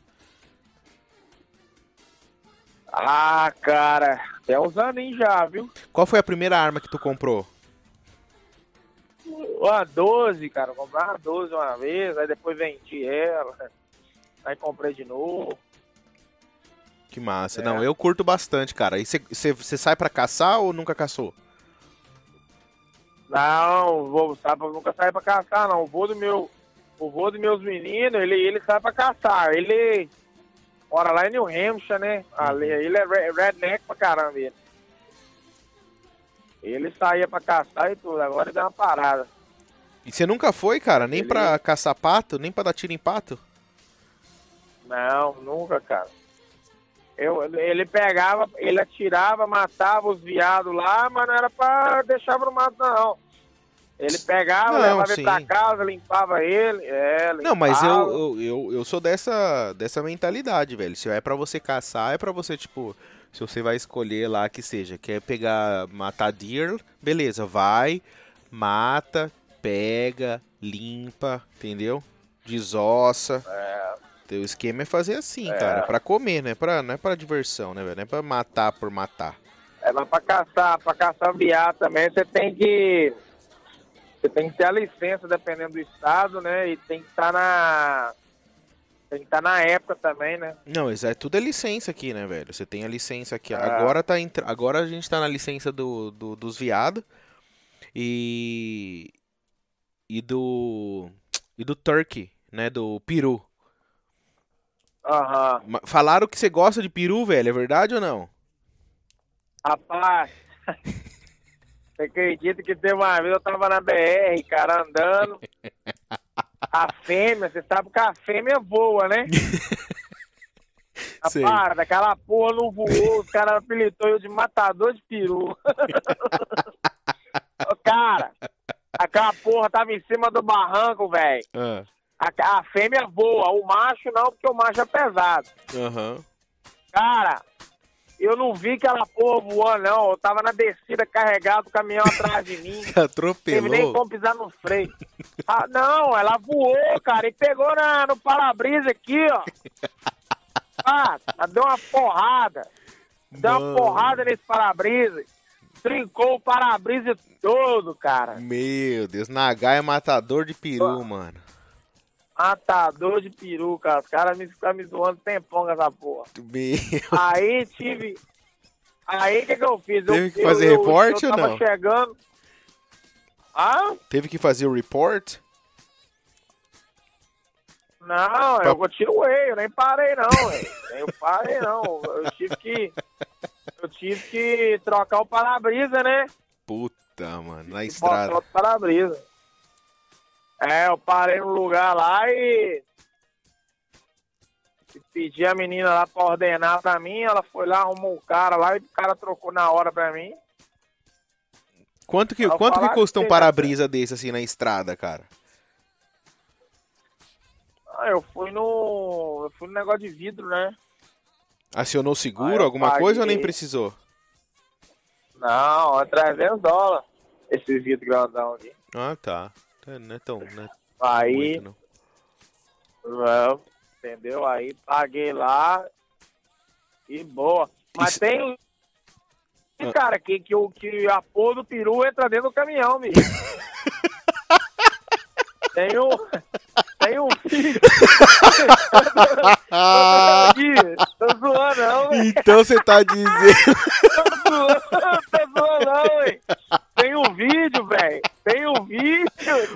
Ah, cara, até uns aninhos já, viu? Qual foi a primeira arma que tu comprou? Uma 12, cara. Comprei uma 12 uma vez, aí depois vendi ela. Aí comprei de novo. Que massa. É. Não, eu curto bastante, cara. E você sai pra caçar ou nunca caçou? Não, vou, sabe, nunca saí pra caçar, não. O vô do meu. O vô dos meus meninos, ele, ele sai pra caçar. Ele mora lá em New Hampshire, né? Ali, uhum. ele é redneck pra caramba. Ele. Ele saía pra caçar e tudo, agora ele deu uma parada. E você nunca foi, cara? Nem ele... pra caçar pato? Nem pra dar tiro em pato? Não, nunca, cara. Eu, ele pegava, ele atirava, matava os viados lá, mas não era pra deixar no mato, não. Ele pegava, não, levava sim. ele pra casa, limpava ele. É, limpava. Não, mas eu, eu, eu, eu, sou dessa, dessa mentalidade, velho. Se é pra você caçar, é pra você, tipo, se você vai escolher lá que seja, quer pegar, matar deer, beleza, vai, mata, pega, limpa, entendeu? Desossa. É. O esquema é fazer assim, é. cara, pra comer, né? Pra, não é pra diversão, né, velho? Não é pra matar por matar. É, mas pra caçar, pra caçar viado também, você tem que você tem que ter a licença dependendo do estado, né? E tem que estar tá na. Tem que estar tá na época também, né? Não, isso é tudo é licença aqui, né, velho? Você tem a licença aqui. É. Agora, tá Agora a gente tá na licença do, do dos viados. E. E do. E do turkey, né? Do peru. Aham. Uhum. Falaram que você gosta de peru, velho, é verdade ou não? Rapaz. Você acredita que tem uma vez eu tava na BR, cara, andando. A fêmea, você sabe que a fêmea voa, né? Rapaz, aquela porra não voou, os caras apelidou eu de matador de peru. cara, aquela porra tava em cima do barranco, velho. Uh. A, a, fêmea voa, o macho não, porque o macho é pesado. Uhum. Cara, eu não vi aquela porra voando, não. Eu tava na descida carregado, o caminhão atrás de mim. Atropelou. Teve nem como pisar no freio. Ah, não, ela voou, cara, e pegou na, no para-brisa aqui, ó. Ah, deu uma porrada. Deu Mano. uma porrada nesse para-brisa. Trincou o para-brisa todo, cara. Meu Deus, Nagai é matador de peru, mano. Matador de peru, cara. Os caras me ficam me zoando tempão com essa porra. Aí tive. Aí o que, que eu fiz? Teve eu, que fazer eu, report eu, ou não? chegando. Ah? Teve que fazer o report? Não, pra... eu continuei, eu nem parei não. Eu parei não. Eu tive que. Eu tive que trocar o para-brisa, né? Puta, mano, na estrada. Trocar o para-brisa. É, eu parei no lugar lá e, e pedi a menina lá pra ordenar pra mim. Ela foi lá, arrumou o cara lá e o cara trocou na hora pra mim. Quanto que, quanto que custa um para-brisa desse assim na estrada, cara? Ah, eu fui no. Eu fui no negócio de vidro, né? Acionou seguro, alguma paguei... coisa ou nem precisou? Não, é 300 dólares esse vidro grandão aqui. Ah, tá. É, não é tão. Não é Aí. Muito, não. Entendeu? Aí paguei lá e boa. Mas Isso- tem. Ah. Cara, que, que, o- que a porra do peru entra dentro do caminhão, bicho. tem um. Tem um. Aqui, tô zoando, não. Então você tá dizendo. Tô zoando, tô zoando, não, velho. Tem um vídeo, velho. Tem um vídeo.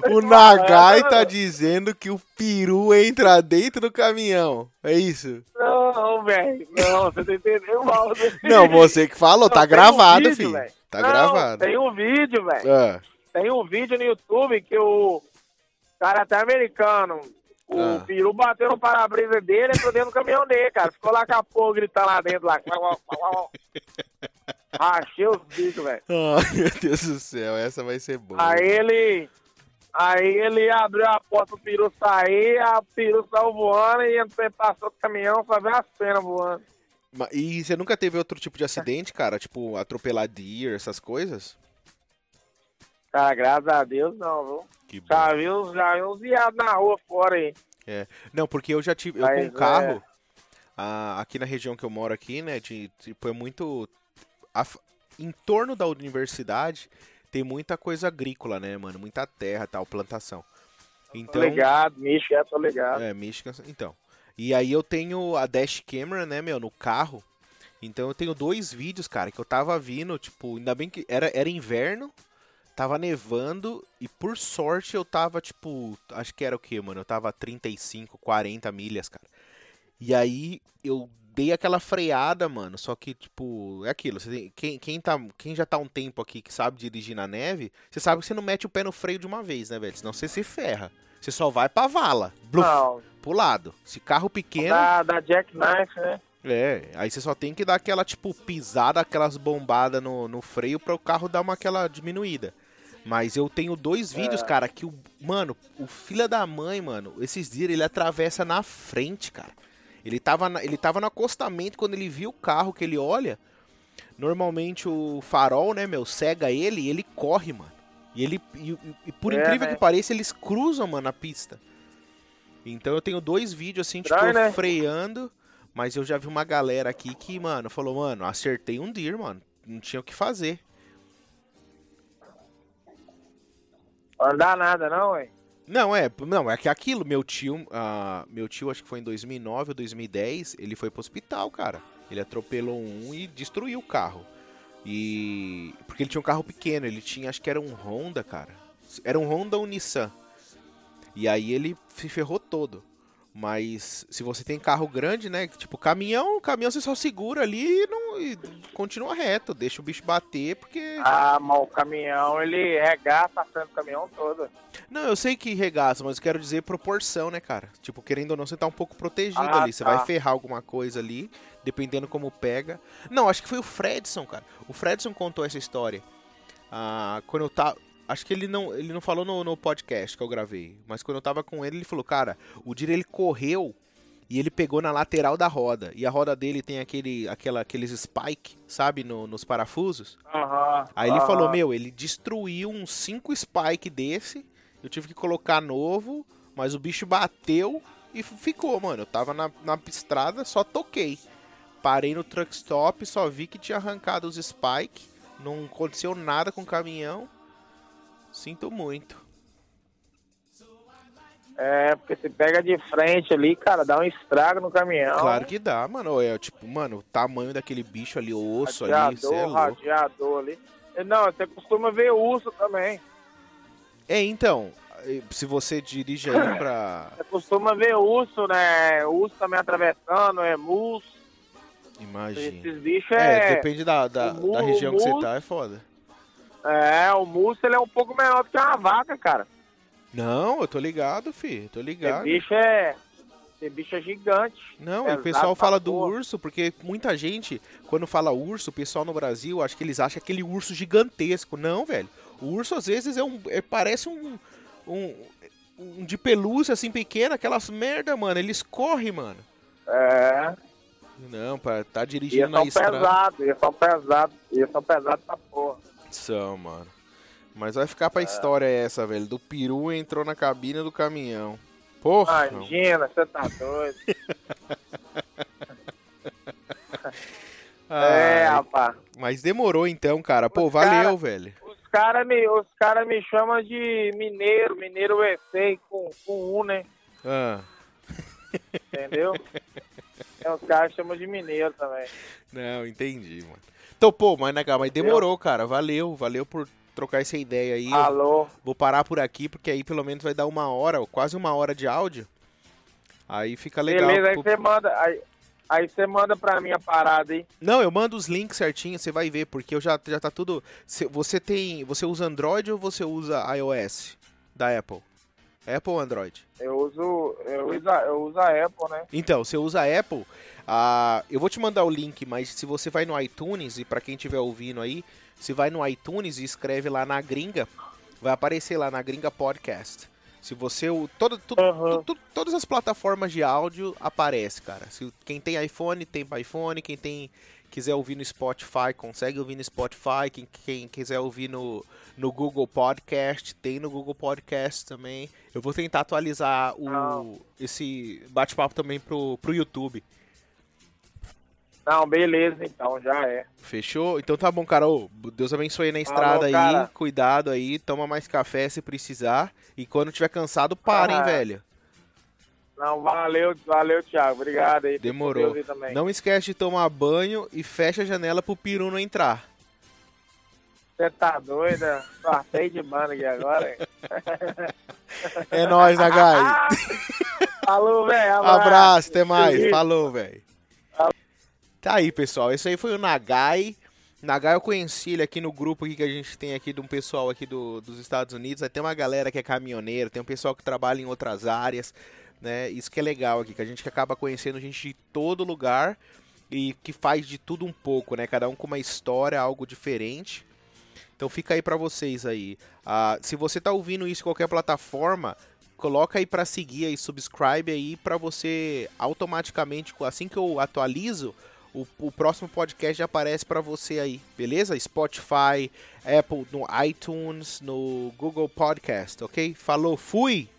O Nagai tá dizendo que o peru entra dentro do caminhão. É isso? Não, velho. Não, você tá entendendo mal. né? Não, você que falou, tá Não, tem um gravado, vídeo, filho. velho. Tá Não, gravado. Tem um vídeo, velho. Ah, Tem um vídeo no YouTube que o cara até americano, o Ah. peru bateu no para-brisa dele e entrou dentro do caminhão dele, cara. Ficou lá com a porra gritando lá dentro, lá. Rachei os bichos, velho. Meu Deus do céu, essa vai ser boa. Aí ele. Aí ele abriu a porta pro peru sair, a peru saiu voando e entrou, passou o caminhão, só veio as penas voando. E você nunca teve outro tipo de acidente, cara? Tipo, atropelar deer, essas coisas? Cara, graças a Deus não, viu? Que bom. Já viu, já viu uns viados na rua fora aí. Não, porque eu já tive. Eu Mas, com um carro, é. ah, aqui na região que eu moro aqui, né? De, tipo, é muito. Af- em torno da universidade tem muita coisa agrícola, né, mano? Muita terra tal, plantação. Então. ligado, Michigan, tô ligado. É, Michigan. Então. E aí eu tenho a dash camera, né, meu, no carro. Então eu tenho dois vídeos, cara, que eu tava vindo, tipo, ainda bem que era, era inverno, tava nevando e por sorte eu tava, tipo, acho que era o que, mano? Eu tava a 35, 40 milhas, cara. E aí eu dei aquela freada, mano, só que, tipo, é aquilo, tem- quem, quem, tá, quem já tá um tempo aqui que sabe dirigir na neve, você sabe que você não mete o pé no freio de uma vez, né, velho? Senão você se ferra. Você só vai pra vala. Bluf Não, pro lado. Se carro pequeno, da, da Jackknife, né? é, aí você só tem que dar aquela, tipo, pisada, aquelas bombadas no, no freio para o carro dar uma aquela diminuída. Mas eu tenho dois vídeos, cara, que o. Mano, o filho da mãe, mano, esses dias ele atravessa na frente, cara. Ele tava, na- ele tava no acostamento quando ele viu o carro que ele olha. Normalmente o farol, né, meu, cega ele e ele corre, mano. E ele. E, e- por É, incrível né? que pareça, eles cruzam, mano, a pista. Então eu tenho dois vídeos assim, tipo, eu né? freando. Mas eu já vi uma galera aqui que, mano, falou, mano, acertei um deer, mano. Não tinha o que fazer. Não dá nada, não, ué. Não, é, não, é que aquilo, meu tio, ah, meu tio, acho que foi em 2009 ou 2010, ele foi pro hospital, cara. Ele atropelou um e destruiu o carro. E porque ele tinha um carro pequeno, ele tinha, acho que era um Honda, cara. Era um Honda ou Nissan. E aí ele se ferrou todo. Mas se você tem carro grande, né, tipo caminhão, caminhão você só segura ali e, não, e continua reto, deixa o bicho bater, porque Ah, mas o caminhão, ele regaça a frente do caminhão todo. Não, eu sei que regaça, mas eu quero dizer proporção, né, cara? Tipo, querendo ou não, você tá um pouco protegido Ah, ali. Você tá. vai ferrar alguma coisa ali, dependendo como pega. Não, acho que foi o Fredson, cara. O Fredson contou essa história. Ah, quando eu tava. Acho que ele não, ele não falou no, no podcast que eu gravei. Mas quando eu tava com ele, ele falou, cara, o dia ele correu e ele pegou na lateral da roda. E a roda dele tem aquele, aquela, aqueles spike, sabe, no- nos parafusos. Aham. Aí ele aham. falou, meu, ele destruiu uns 5 spike desse. Eu tive que colocar novo, mas o bicho bateu e ficou, mano. Eu tava na, na estrada, só toquei. Parei no truck stop, só vi que tinha arrancado os spike. Não aconteceu nada com o caminhão. Sinto muito. É, porque você pega de frente ali, cara, dá um estrago no caminhão. Claro que dá, mano. É tipo, mano, o tamanho daquele bicho ali, o osso ali, radiador, é louco. radiador ali. Não, você costuma ver urso também. É, então, se você dirige aí pra. Você costuma ver urso, né? Urso também atravessando, é mus. Imagina. Esses bichos É, é. depende da, da, da região o que você mus- tá, é foda. É, o murso ele é um pouco menor do que uma vaca, cara. Não, eu tô ligado, fi. Tô Esse ligado. bicho é. Esse bicho é gigante. Não, pesado o pessoal fala do porra. urso, porque muita gente, quando fala urso, o pessoal no Brasil, acho que eles acham aquele urso gigantesco. Não, velho. O urso às vezes é um. é- parece um. um. um de pelúcia assim pequeno, aquelas merda, mano. Eles correm, mano. É. Não, pra tá dirigindo eles na são estrada. pesados, eles são pesados, eles são pesados pra porra. São, mano. Mas vai ficar pra história essa, velho. Do peru entrou na cabine do caminhão. Porra. Imagina, você tá doido. É, rapaz. Mas demorou então, cara. Pô, Os valeu, cara- velho. Os caras me, os cara me chamam de mineiro, mineiro USA com, com um, né? Ah, Entendeu? é, os caras chamam de mineiro também. não, entendi, mano. Então, pô, mas, Nagal, mas demorou, cara. Valeu, valeu por trocar essa ideia aí. Alô? Vou parar por aqui, porque aí pelo menos vai dar uma hora, ou quase uma hora de áudio. Aí fica legal. Beleza, aí você manda. Aí, aí você manda pra mim a parada aí. Não, eu mando os links certinho, você vai ver, porque eu já, já tá tudo. Cê- Você tem. Você usa Android ou você usa iOS da Apple? Apple ou Android? Eu uso. Eu uso, a- eu uso a Apple, né? Então, você usa a Apple, ah, eu vou te mandar o link, mas se você vai no iTunes, e pra quem estiver ouvindo aí, se vai no iTunes e escreve lá na gringa, vai aparecer lá na gringa podcast. Se você. o- Todo, tudo, tu- todas as plataformas de áudio aparece, cara. Se, quem tem iPhone, tem iPhone. Quem tem quiser ouvir no Spotify, consegue ouvir no Spotify. Quem, quem quiser ouvir no, no Google Podcast, tem no Google Podcast também. Eu vou tentar atualizar o, esse bate-papo também pro, pro YouTube. Não, beleza, então, já é. Fechou? Então tá bom, cara. Ô, Deus abençoe aí na estrada aí. cara. Cuidado aí. Toma mais café se precisar. E quando tiver cansado, para, hein, Ah. velho. Não, valeu, valeu, Thiago. Obrigado aí. Demorou. Não esquece de tomar banho e fecha a janela pro peru não entrar. Você tá doida? Passei de banda aqui agora. hein? É nóis, Nagai. Falou, velho. Abraço, até mais. Falou, velho. Tá aí, pessoal. Esse aí foi o Nagai. Nagai eu conheci ele aqui no grupo que a gente tem aqui de um pessoal aqui do, dos Estados Unidos. Aí tem uma galera que é caminhoneiro, tem um pessoal que trabalha em outras áreas, né? Isso que é legal aqui, que a gente acaba conhecendo gente de todo lugar e que faz de tudo um pouco, né? Cada um com uma história, algo diferente. Então fica aí pra vocês aí. Ah, se você tá ouvindo isso em qualquer plataforma, coloca aí pra seguir aí, subscribe aí pra você automaticamente, assim que eu atualizo, o, o próximo podcast já aparece pra você aí, beleza? Spotify, Apple, no iTunes, no Google Podcast, ok? Falou, fui!